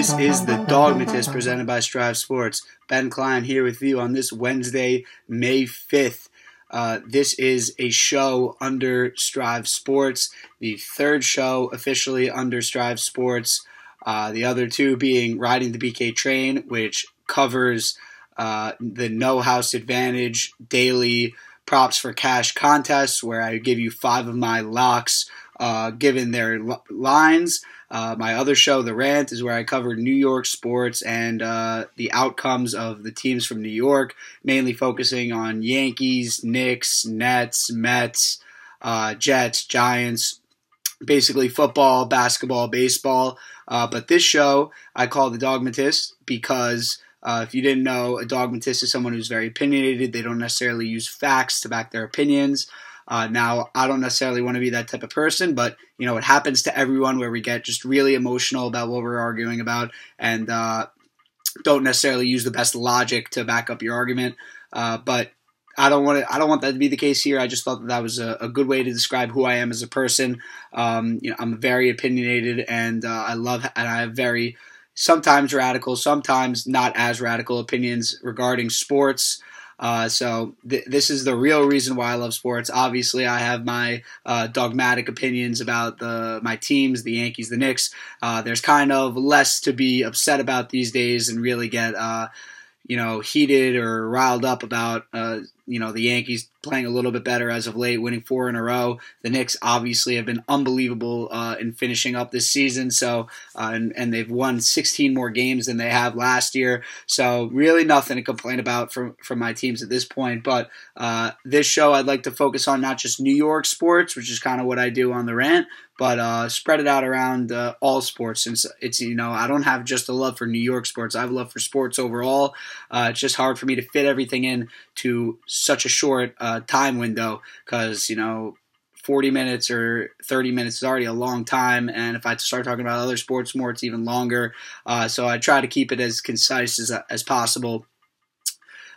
This is the Dogmatist presented by Strive Sports. Ben Klein here with you on this Wednesday, May 5th. Uh, this is a show under Strive Sports, the third show officially under Strive Sports. Uh, the other two being Riding the BK Train, which covers uh, the No House Advantage daily props for cash contests, where I give you five of my locks uh, given their l- lines. Uh, my other show, The Rant, is where I cover New York sports and uh, the outcomes of the teams from New York, mainly focusing on Yankees, Knicks, Nets, Mets, uh, Jets, Giants, basically football, basketball, baseball. Uh, but this show I call The Dogmatist because. Uh, if you didn't know, a dogmatist is someone who's very opinionated. They don't necessarily use facts to back their opinions. Uh, now, I don't necessarily want to be that type of person, but you know, it happens to everyone where we get just really emotional about what we're arguing about and uh, don't necessarily use the best logic to back up your argument. Uh, but I don't want to. I don't want that to be the case here. I just thought that that was a, a good way to describe who I am as a person. Um, you know, I'm very opinionated, and uh, I love, and I have very sometimes radical, sometimes not as radical opinions regarding sports. Uh, so th- this is the real reason why I love sports. Obviously, I have my uh, dogmatic opinions about the my teams, the Yankees, the Knicks. Uh, there's kind of less to be upset about these days and really get uh, you know heated or riled up about uh, you know the Yankees playing a little bit better as of late, winning four in a row. The Knicks obviously have been unbelievable uh, in finishing up this season. So uh, and, and they've won 16 more games than they have last year. So really nothing to complain about from from my teams at this point. But uh, this show I'd like to focus on not just New York sports, which is kind of what I do on the rant, but uh, spread it out around uh, all sports since it's you know I don't have just a love for New York sports. I have a love for sports overall. Uh, it's just hard for me to fit everything in to such a short uh, time window because you know 40 minutes or 30 minutes is already a long time and if i start talking about other sports more it's even longer. Uh, so i try to keep it as concise as, as possible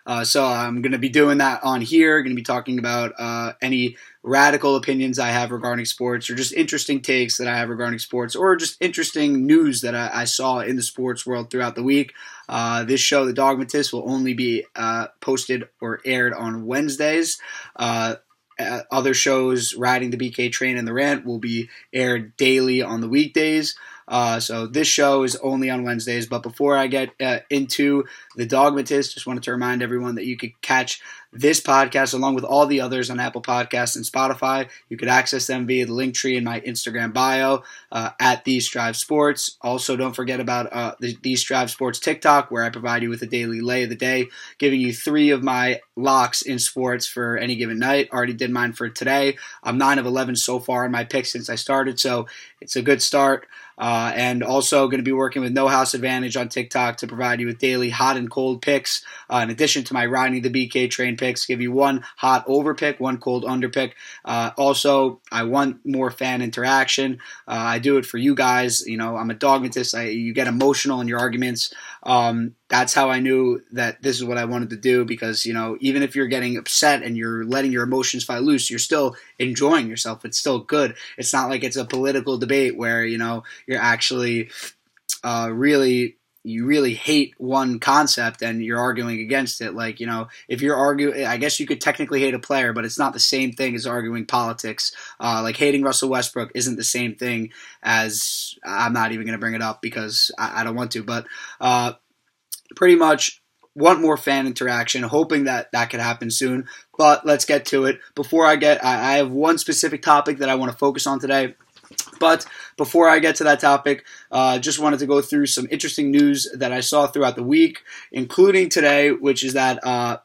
uh, so I'm going to be doing that on here. Going to be talking about uh, any radical opinions I have regarding sports, or just interesting takes that I have regarding sports, or just interesting news that I, I saw in the sports world throughout the week. Uh, this show, The Dogmatist, will only be uh, posted or aired on Wednesdays. Uh, other shows, Riding the BK Train and The Rant, will be aired daily on the weekdays. Uh, so this show is only on Wednesdays. But before I get uh, into the Dogmatist, just wanted to remind everyone that you could catch this podcast along with all the others on Apple Podcasts and Spotify. You could access them via the link tree in my Instagram bio uh, at These Strive Sports. Also, don't forget about uh, the These Strive Sports TikTok, where I provide you with a daily lay of the day, giving you three of my locks in sports for any given night. Already did mine for today. I'm 9 of 11 so far in my picks since I started, so it's a good start. Uh, and also going to be working with No House Advantage on TikTok to provide you with daily hot and cold picks. Uh, in addition to my riding the BK train picks, give you one hot over pick, one cold under pick. Uh, also, I want more fan interaction. Uh, I do it for you guys. You know, I'm a dogmatist. I, you get emotional in your arguments. Um, that's how I knew that this is what I wanted to do because, you know, even if you're getting upset and you're letting your emotions fly loose, you're still enjoying yourself. It's still good. It's not like it's a political debate where, you know, you're actually uh, really you really hate one concept and you're arguing against it. Like, you know, if you're arguing, I guess you could technically hate a player, but it's not the same thing as arguing politics. Uh, like, hating Russell Westbrook isn't the same thing as, I'm not even going to bring it up because I, I don't want to, but uh, pretty much want more fan interaction, hoping that that could happen soon. But let's get to it. Before I get, I, I have one specific topic that I want to focus on today. But before I get to that topic, uh, just wanted to go through some interesting news that I saw throughout the week, including today, which is that uh,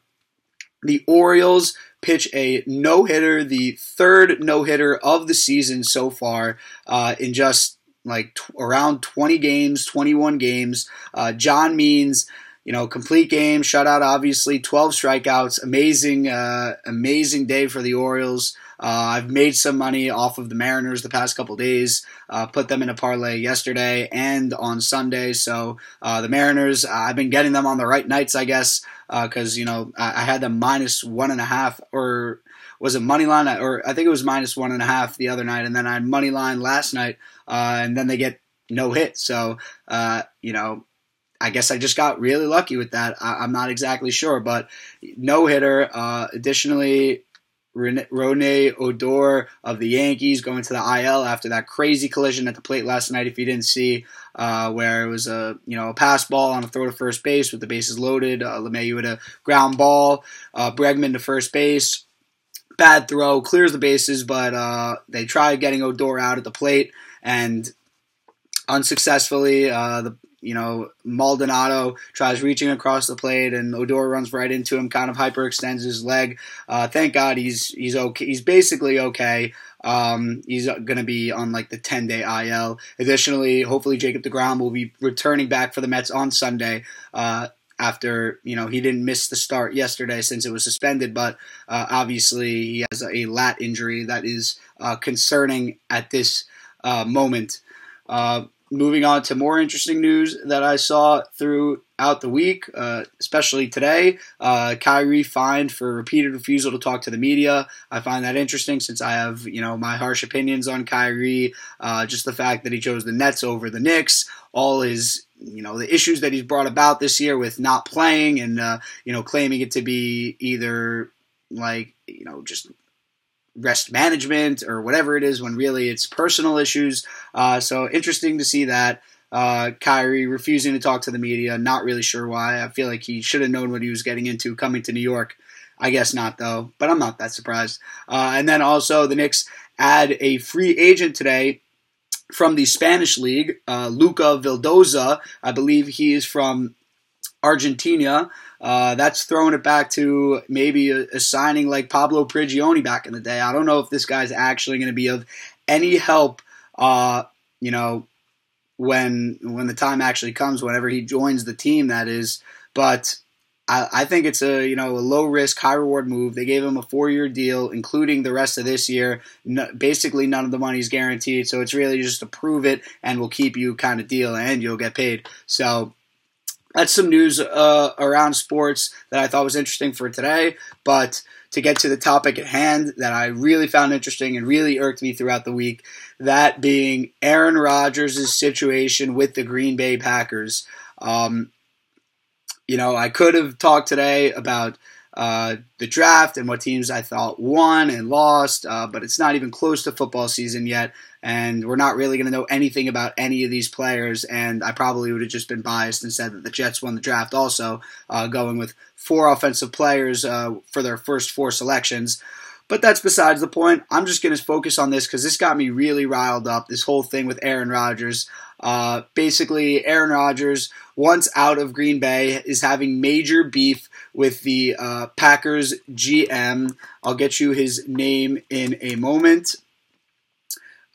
the Orioles pitch a no hitter, the third no hitter of the season so far, uh, in just like t- around 20 games, 21 games. Uh, John Means you know, complete game, shutout, obviously, 12 strikeouts, amazing, uh, amazing day for the Orioles. Uh, I've made some money off of the Mariners the past couple days. Uh, put them in a parlay yesterday and on Sunday. So uh, the Mariners, I've been getting them on the right nights, I guess, because you know I, I, had them minus one and a half, or was it money line, or I think it was minus one and a half the other night, and then I had money line last night, uh, and then they get no hit. So, uh, you know, I guess I just got really lucky with that. I, am not exactly sure, but no hitter. Uh, additionally, Rougned Odor of the Yankees going to the IL after that crazy collision at the plate last night. If you didn't see, uh, where it was a you know a pass ball on a throw to first base with the bases loaded, uh, LeMahieu with a ground ball, uh, Bregman to first base, bad throw, clears the bases, but uh, they try getting Odor out at the plate and unsuccessfully. Uh, the you know, Maldonado tries reaching across the plate, and Odor runs right into him, kind of hyperextends his leg. Uh, thank God he's he's okay. He's basically okay. Um, he's going to be on like the 10 day IL. Additionally, hopefully Jacob DeGrom will be returning back for the Mets on Sunday. Uh, after you know he didn't miss the start yesterday since it was suspended, but uh, obviously he has a lat injury that is uh, concerning at this uh, moment. Moving on to more interesting news that I saw throughout the week, uh, especially today. Uh, Kyrie fined for repeated refusal to talk to the media. I find that interesting since I have, you know, my harsh opinions on Kyrie. Uh, just the fact that he chose the Nets over the Knicks, all his you know the issues that he's brought about this year with not playing and uh, you know claiming it to be either like you know just rest management or whatever it is when really it's personal issues. Uh, so interesting to see that. Uh, Kyrie refusing to talk to the media, not really sure why. I feel like he should have known what he was getting into coming to New York. I guess not though, but I'm not that surprised. Uh, and then also the Knicks add a free agent today from the Spanish league, uh, Luca Vildoza. I believe he is from Argentina. Uh, that's throwing it back to maybe a, a, signing like Pablo Prigioni back in the day. I don't know if this guy's actually going to be of any help. Uh, you know, when when the time actually comes, whenever he joins the team, that is. But I, I think it's a you know a low risk, high reward move. They gave him a four year deal, including the rest of this year. No, basically, none of the money is guaranteed, so it's really just to prove it and we'll keep you kind of deal, and you'll get paid. So that's some news uh, around sports that I thought was interesting for today. But to get to the topic at hand that I really found interesting and really irked me throughout the week, that being Aaron Rodgers' situation with the Green Bay Packers. Um, you know, I could have talked today about uh, the draft and what teams I thought won and lost, uh, but it's not even close to football season yet and we're not really going to know anything about any of these players. And I probably would have just been biased and said that the Jets won the draft, also uh, going with four offensive players uh, for their first four selections. But that's besides the point. I'm just going to focus on this because this got me really riled up. This whole thing with Aaron Rodgers. Uh, basically, Aaron Rodgers, once out of Green Bay, is having major beef with the uh, Packers GM. I'll get you his name in a moment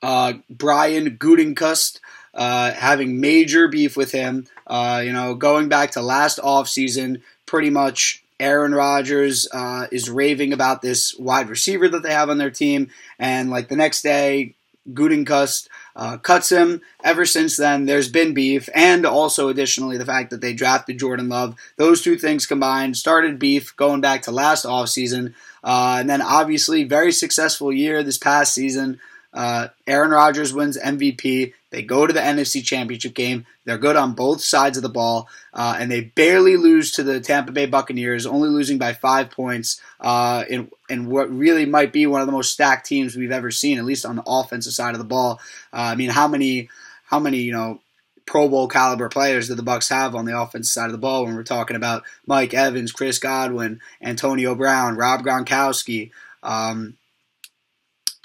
uh, Brian Gutekunst uh, having major beef with him. Uh, you know, going back to last offseason, pretty much Aaron Rodgers uh, is raving about this wide receiver that they have on their team, and like the next day, Gutekunst uh, cuts him. Ever since then, there's been beef, and also additionally the fact that they drafted Jordan Love. Those two things combined started beef going back to last offseason. Uh, and then obviously, very successful year this past season. Uh, Aaron Rodgers wins MVP. They go to the NFC Championship game. They're good on both sides of the ball, uh, and they barely lose to the Tampa Bay Buccaneers, only losing by five points uh, in, in what really might be one of the most stacked teams we've ever seen, at least on the offensive side of the ball. Uh, I mean, how many, how many, you know, Pro Bowl caliber players do the Bucks have on the offensive side of the ball when we're talking about Mike Evans, Chris Godwin, Antonio Brown, Rob Gronkowski. Um,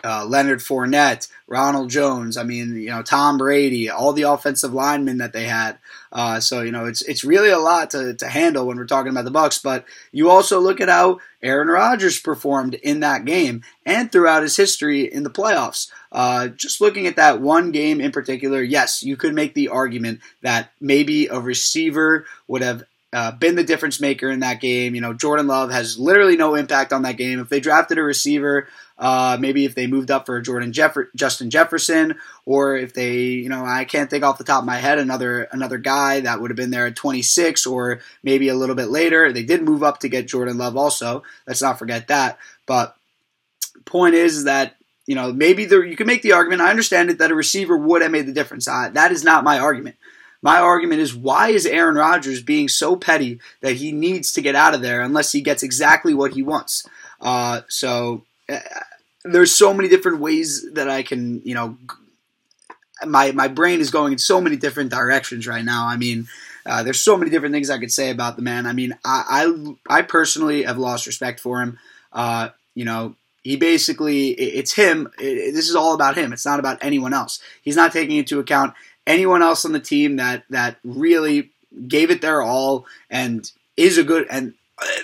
uh, Leonard Fournette, Ronald Jones. I mean, you know, Tom Brady, all the offensive linemen that they had. Uh, so you know, it's it's really a lot to, to handle when we're talking about the Bucks. But you also look at how Aaron Rodgers performed in that game and throughout his history in the playoffs. Uh, just looking at that one game in particular, yes, you could make the argument that maybe a receiver would have uh, been the difference maker in that game. You know, Jordan Love has literally no impact on that game. If they drafted a receiver, uh, maybe if they moved up for Jordan Jeff- Justin Jefferson, or if they, you know, I can't think off the top of my head another another guy that would have been there at 26, or maybe a little bit later. They did move up to get Jordan Love, also. Let's not forget that. But point is that you know, maybe the, you can make the argument. I understand it that a receiver would have made the difference. Uh, that is not my argument. My argument is why is Aaron Rodgers being so petty that he needs to get out of there unless he gets exactly what he wants? Uh, so uh, there's so many different ways that I can, you know, my my brain is going in so many different directions right now. I mean, uh, there's so many different things I could say about the man. I mean, I I, I personally have lost respect for him. Uh, you know, he basically it's him. It, this is all about him. It's not about anyone else. He's not taking into account anyone else on the team that that really gave it their all and is a good and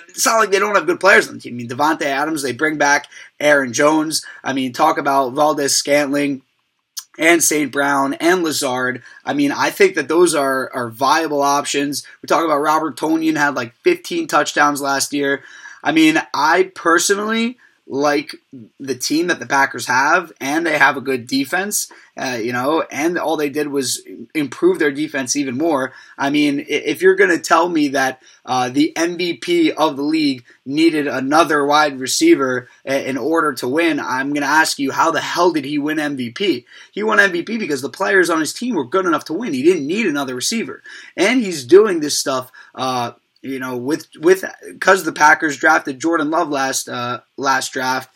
it's not like they don't have good players on the team. I mean, Davante Adams, they bring back Aaron Jones. I mean, talk about Valdes-Scantling and St. Brown and Lazard. I mean, I think that those are, are viable options. We talk about Robert Tonyan had like 15 touchdowns last year. I mean, I personally like the team that the Packers have, and they have a good defense, uh, you know, and all they did was improve their defense even more. I mean, if you're going to tell me that uh, the MVP of the league needed another wide receiver in order to win, I'm going to ask you, how the hell did he win MVP? He won MVP because the players on his team were good enough to win. He didn't need another receiver. And he's doing this stuff. Uh, you know, with with because the Packers drafted Jordan Love last uh, last draft.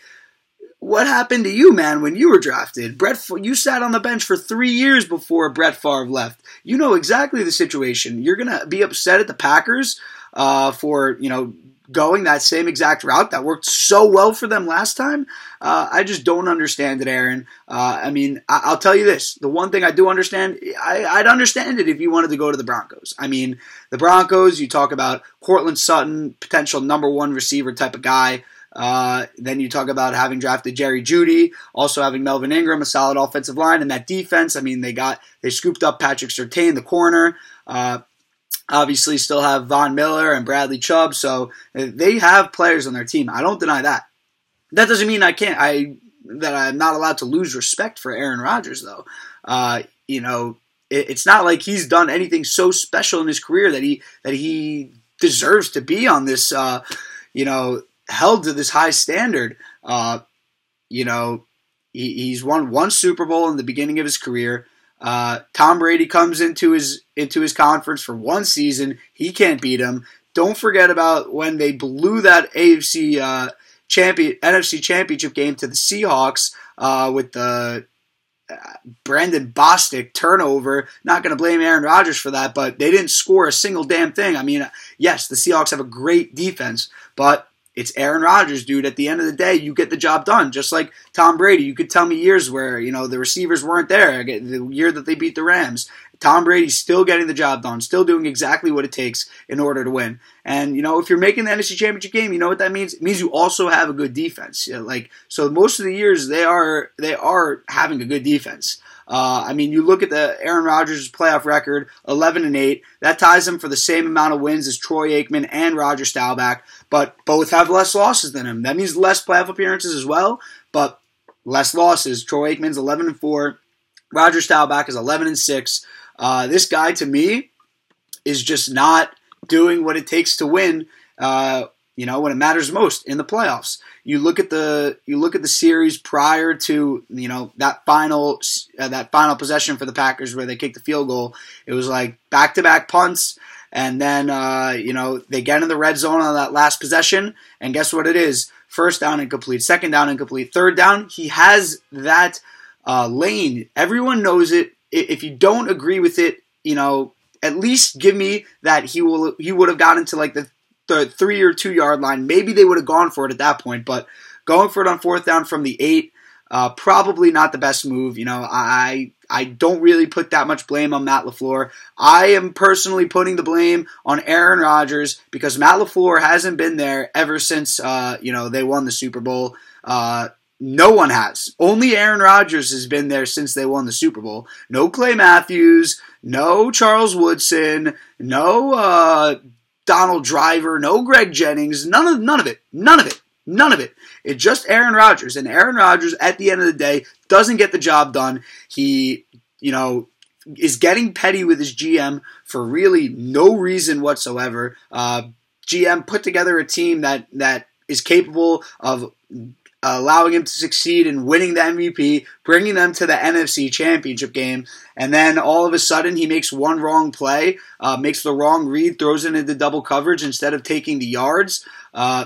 What happened to you, man, when you were drafted? Brett, you sat on the bench for three years before Brett Favre left. You know exactly the situation. You're gonna be upset at the Packers uh, for you know going that same exact route that worked so well for them last time. Uh, I just don't understand it, Aaron. Uh, I mean, I- will tell you this: the one thing I do understand, I- would understand it if you wanted to go to the Broncos. I mean, the Broncos. You talk about Courtland Sutton, potential number one receiver type of guy. Uh, then you talk about having drafted Jerry Jeudy, also having Melvin Ingram, a solid offensive line, and that defense. I mean, they got they scooped up Patrick Surtain, the corner. Uh, obviously still have Von Miller and Bradley Chubb, so they have players on their team. I don't deny that. That doesn't mean I can't I that I'm not allowed to lose respect for Aaron Rodgers though. Uh, you know, it, it's not like he's done anything so special in his career that he that he deserves to be on this uh, you know, held to this high standard. Uh, you know, he, he's won one Super Bowl in the beginning of his career. Uh, Tom Brady comes into his into his conference for one season. He can't beat him. Don't forget about when they blew that AFC uh, champion NFC championship game to the Seahawks uh, with the uh, Brandon Bostick turnover. Not going to blame Aaron Rodgers for that, but they didn't score a single damn thing. I mean, yes, the Seahawks have a great defense, but it's Aaron Rodgers, dude. At the end of the day, you get the job done. Just like Tom Brady, you could tell me years where you know the receivers weren't there. The year that they beat the Rams, Tom Brady's still getting the job done, still doing exactly what it takes in order to win. And you know, if you're making the NFC Championship game, you know what that means? It means you also have a good defense. You know, like so, most of the years they are they are having a good defense. Uh, I mean, you look at the Aaron Rodgers playoff record, 11 and 8. That ties him for the same amount of wins as Troy Aikman and Roger Staubach, but both have less losses than him. That means less playoff appearances as well, but less losses. Troy Aikman's 11 and 4. Roger Staubach is 11 and 6. Uh, this guy, to me, is just not doing what it takes to win. Uh, you know, when it matters most in the playoffs. You look at the you look at the series prior to you know that final uh, that final possession for the Packers where they kicked the field goal. It was like back to back punts, and then uh, you know they get in the red zone on that last possession, and guess what it is? First down incomplete, second down incomplete, third down. He has that uh, lane. Everyone knows it. If you don't agree with it, you know at least give me that he will he would have gotten to like the the three or two yard line. Maybe they would have gone for it at that point, but going for it on fourth down from the eight, uh, probably not the best move. You know, I I don't really put that much blame on Matt LaFleur. I am personally putting the blame on Aaron Rodgers because Matt LaFleur hasn't been there ever since uh, you know they won the Super Bowl. Uh, no one has. Only Aaron Rodgers has been there since they won the Super Bowl. No Clay Matthews, no Charles Woodson, no uh, Donald Driver, no Greg Jennings, none of none of it, none of it, none of it. It's just Aaron Rodgers, and Aaron Rodgers, at the end of the day, doesn't get the job done. He, you know, is getting petty with his GM for really no reason whatsoever. Uh, GM put together a team that that is capable of allowing him to succeed in winning the MVP, bringing them to the NFC Championship game, and then all of a sudden he makes one wrong play, uh, makes the wrong read, throws it into double coverage instead of taking the yards. Uh,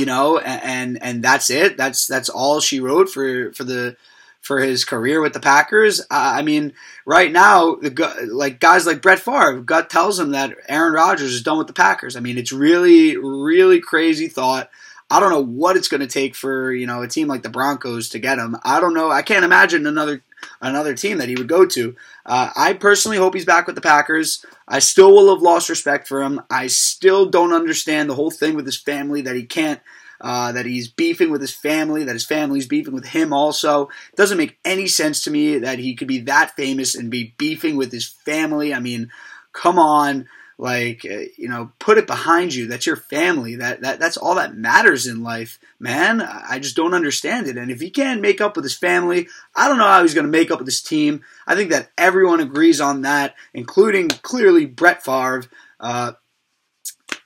you know, and and that's it. That's that's all she wrote for for the for his career with the Packers. I mean, right now, the like guys like Brett Favre, gut tells him that Aaron Rodgers is done with the Packers. I mean, it's really, really crazy thought. I don't know what it's going to take for you know a team like the Broncos to get him. I don't know. I can't imagine another another team that he would go to. Uh, I personally hope he's back with the Packers. I still will have lost respect for him. I still don't understand the whole thing with his family that he can't uh, that he's beefing with his family, that his family's beefing with him also. It doesn't make any sense to me that he could be that famous and be beefing with his family. I mean, come on. Like uh, you know, put it behind you. That's your family. That that that's all that matters in life, man. I just don't understand it. And if he can't make up with his family, I don't know how he's going to make up with his team. I think that everyone agrees on that, including clearly Brett Favre. Uh,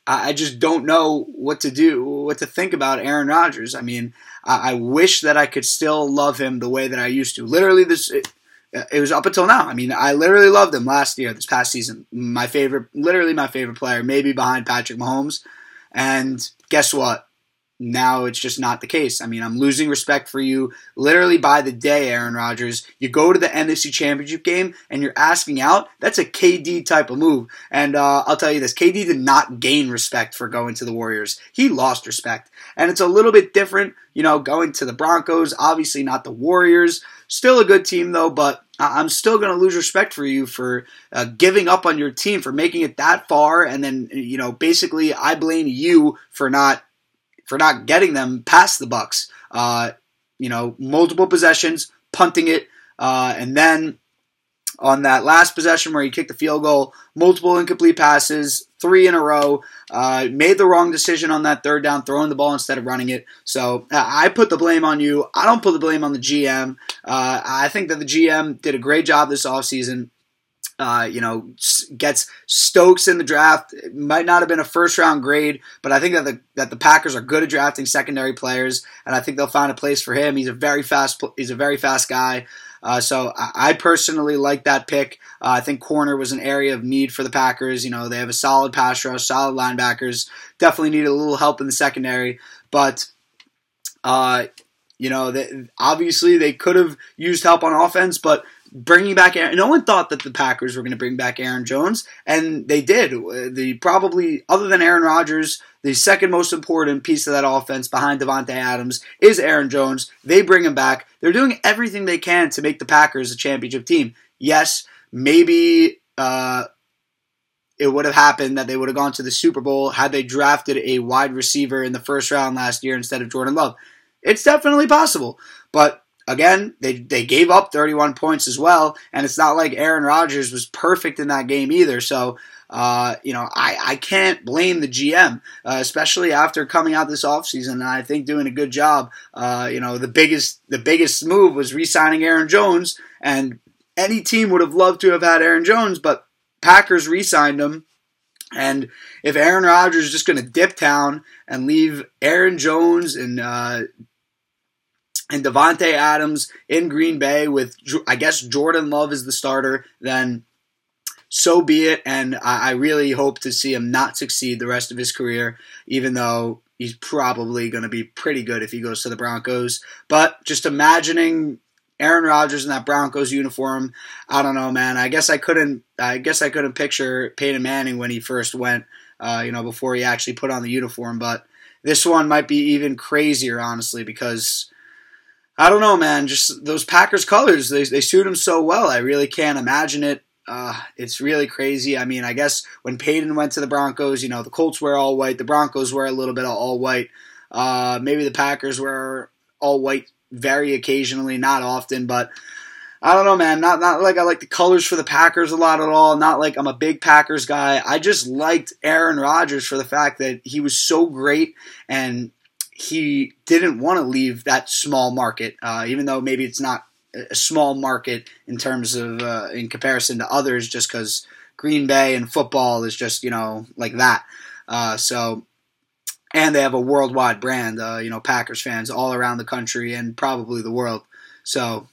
I just don't know what to do, what to think about Aaron Rodgers. I mean, I, wish that I could still love him the way that I used to. Literally, this it, was up until now. I mean, I literally loved him last year, this past season. My favorite, literally my favorite player, maybe behind Patrick Mahomes. And guess what? now it's just not the case. I mean, I'm losing respect for you literally by the day, Aaron Rodgers. You go to the NFC Championship game and you're asking out. That's a KD type of move. And uh, I'll tell you this KD did not gain respect for going to the Warriors. He lost respect. And it's a little bit different, you know, going to the Broncos. Obviously, not the Warriors. Still a good team, though, but I'm still going to lose respect for you for uh, giving up on your team, for making it that far. And then, you know, basically, I blame you for not for not getting them past the Bucks. Uh, you know, multiple possessions, punting it, uh, and then on that last possession where he kicked the field goal, multiple incomplete passes, three in a row. Uh, made the wrong decision on that third down, throwing the ball instead of running it. So uh, I put the blame on you. I don't put the blame on the GM. Uh, I think that the GM did a great job this offseason uh, you know, gets Stokes in the draft. It might not have been a first round grade, but I think that the that the Packers are good at drafting secondary players, and I think they'll find a place for him. He's a very fast he's a very fast guy. Uh, so I, personally like that pick. Uh, I think corner was an area of need for the Packers. You know, they have a solid pass rush, solid linebackers. Definitely need a little help in the secondary, but uh, you know, they, obviously they could have used help on offense, but bringing back Aaron, no one thought that the Packers were going to bring back Aaron Jones, and they did. The probably other than Aaron Rodgers, the second most important piece of that offense behind Davante Adams is Aaron Jones. They bring him back. They're doing everything they can to make the Packers a championship team. Yes, maybe uh, it would have happened that they would have gone to the Super Bowl had they drafted a wide receiver in the first round last year instead of Jordan Love. It's definitely possible, but again, they, they gave up 31 points as well, and it's not like Aaron Rodgers was perfect in that game either. So, uh, you know, I, I can't blame the GM, uh, especially after coming out this offseason and I think doing a good job. Uh, you know, the biggest the biggest move was re-signing Aaron Jones, and any team would have loved to have had Aaron Jones, but Packers re-signed him. And if Aaron Rodgers is just going to dip town and leave Aaron Jones and uh, and Davante Adams in Green Bay with I guess Jordan Love is the starter, then so be it. And I, really hope to see him not succeed the rest of his career, even though he's probably going to be pretty good if he goes to the Broncos. But just imagining Aaron Rodgers in that Broncos uniform, I don't know, man. I guess I couldn't. I guess I couldn't picture Peyton Manning when he first went. Uh, you know, before he actually put on the uniform, but this one might be even crazier, honestly, because I don't know, man. Just those Packers colors, they, they suit him so well. I really can't imagine it. Uh, it's really crazy. I mean, I guess when Peyton went to the Broncos, you know, the Colts wear all white, the Broncos wear a little bit of all white. Uh, maybe the Packers wear all white very occasionally, not often, but I don't know, man. Not not like I like the colors for the Packers a lot at all. Not like I'm a big Packers guy. I just liked Aaron Rodgers for the fact that he was so great and he didn't want to leave that small market, uh, even though maybe it's not a small market in terms of uh, in comparison to others, just because Green Bay and football is just you know like that. Uh, so and they have a worldwide brand. Uh, you know, Packers fans all around the country and probably the world. So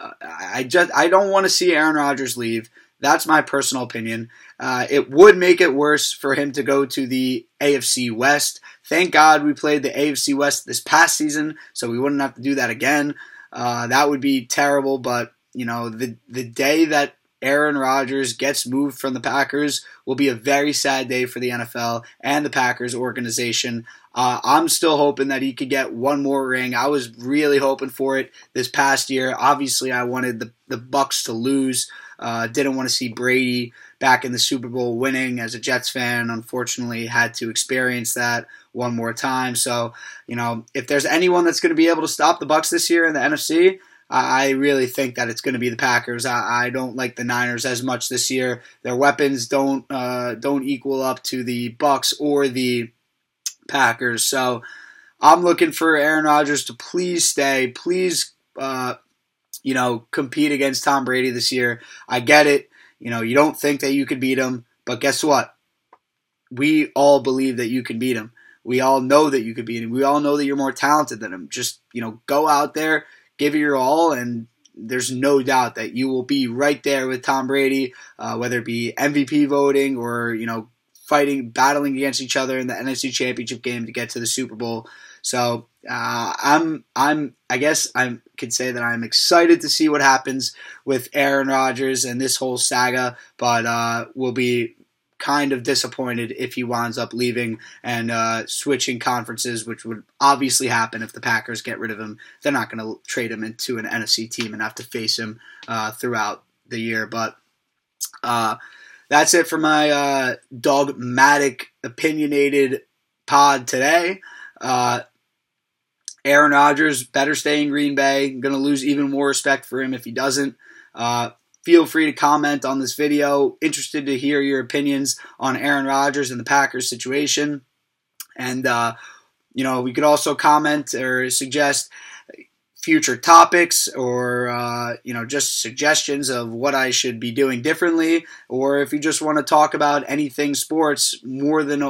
uh, I just I don't want to see Aaron Rodgers leave. That's my personal opinion. Uh, it would make it worse for him to go to the AFC West. Thank God we played the AFC West this past season, so we wouldn't have to do that again. Uh, that would be terrible, but you know the the day that Aaron Rodgers gets moved from the Packers will be a very sad day for the NFL and the Packers organization. Uh, I'm still hoping that he could get one more ring. I was really hoping for it this past year. Obviously, I wanted the, the Bucks to lose. Uh, didn't want to see Brady back in the Super Bowl winning as a Jets fan. Unfortunately, had to experience that one more time. So, you know, if there's anyone that's going to be able to stop the Bucks this year in the NFC, I really think that it's going to be the Packers. I, I, don't like the Niners as much this year. Their weapons don't uh, don't equal up to the Bucks or the Packers. So I'm looking for Aaron Rodgers to please stay, please, uh, you know, compete against Tom Brady this year. I get it. You know, you don't think that you could beat him, but guess what? We all believe that you can beat him. We all know that you could beat him. We all know that you're more talented than him. Just you know, go out there give it your all, and there's no doubt that you will be right there with Tom Brady, uh, whether it be MVP voting or you know fighting, battling against each other in the NFC Championship game to get to the Super Bowl. So uh, I'm, I'm, I guess I could say that I'm excited to see what happens with Aaron Rodgers and this whole saga, but uh, will be kind of disappointed if he winds up leaving and uh, switching conferences, which would obviously happen if the Packers get rid of him. They're not going to trade him into an NFC team and have to face him uh, throughout the year. But uh, that's it for my uh, dogmatic, opinionated pod today. Uh, Aaron Rodgers better stay in Green Bay. Going to lose even more respect for him if he doesn't. Feel free to comment on this video. Interested to hear your opinions on Aaron Rodgers and the Packers situation. And, uh, you know, we could also comment or suggest future topics or, uh, you know, just suggestions of what I should be doing differently. Or if you just want to talk about anything sports, more than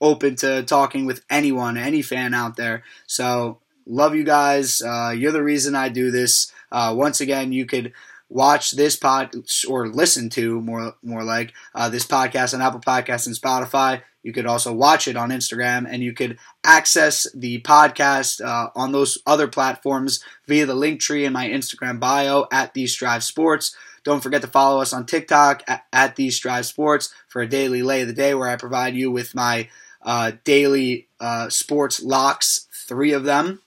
open to talking with anyone, any fan out there. So, love you guys. Uh, you're the reason I do this. Uh, once again, you could watch this pod or listen to more more like uh, this podcast on Apple Podcasts and Spotify. You could also watch it on Instagram, and you could access the podcast uh, on those other platforms via the link tree in my Instagram bio at These Strive Sports. Don't forget to follow us on TikTok at, at These Strive Sports for a daily lay of the day, where I provide you with my uh, daily uh, sports locks, three of them,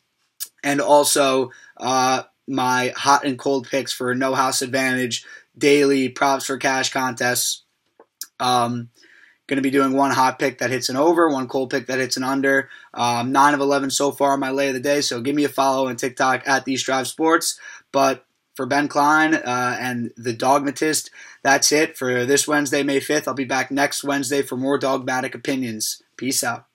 and also uh, my hot and cold picks for No House Advantage daily props for cash contests. Um, going to be doing one hot pick that hits an over, one cold pick that hits an under. Um, nine of eleven so far on my lay of the day. So give me a follow on TikTok at These Strive Sports. But for Ben Klein uh, and the Dogmatist, that's it for this Wednesday, May fifth. I'll be back next Wednesday for more dogmatic opinions. Peace out.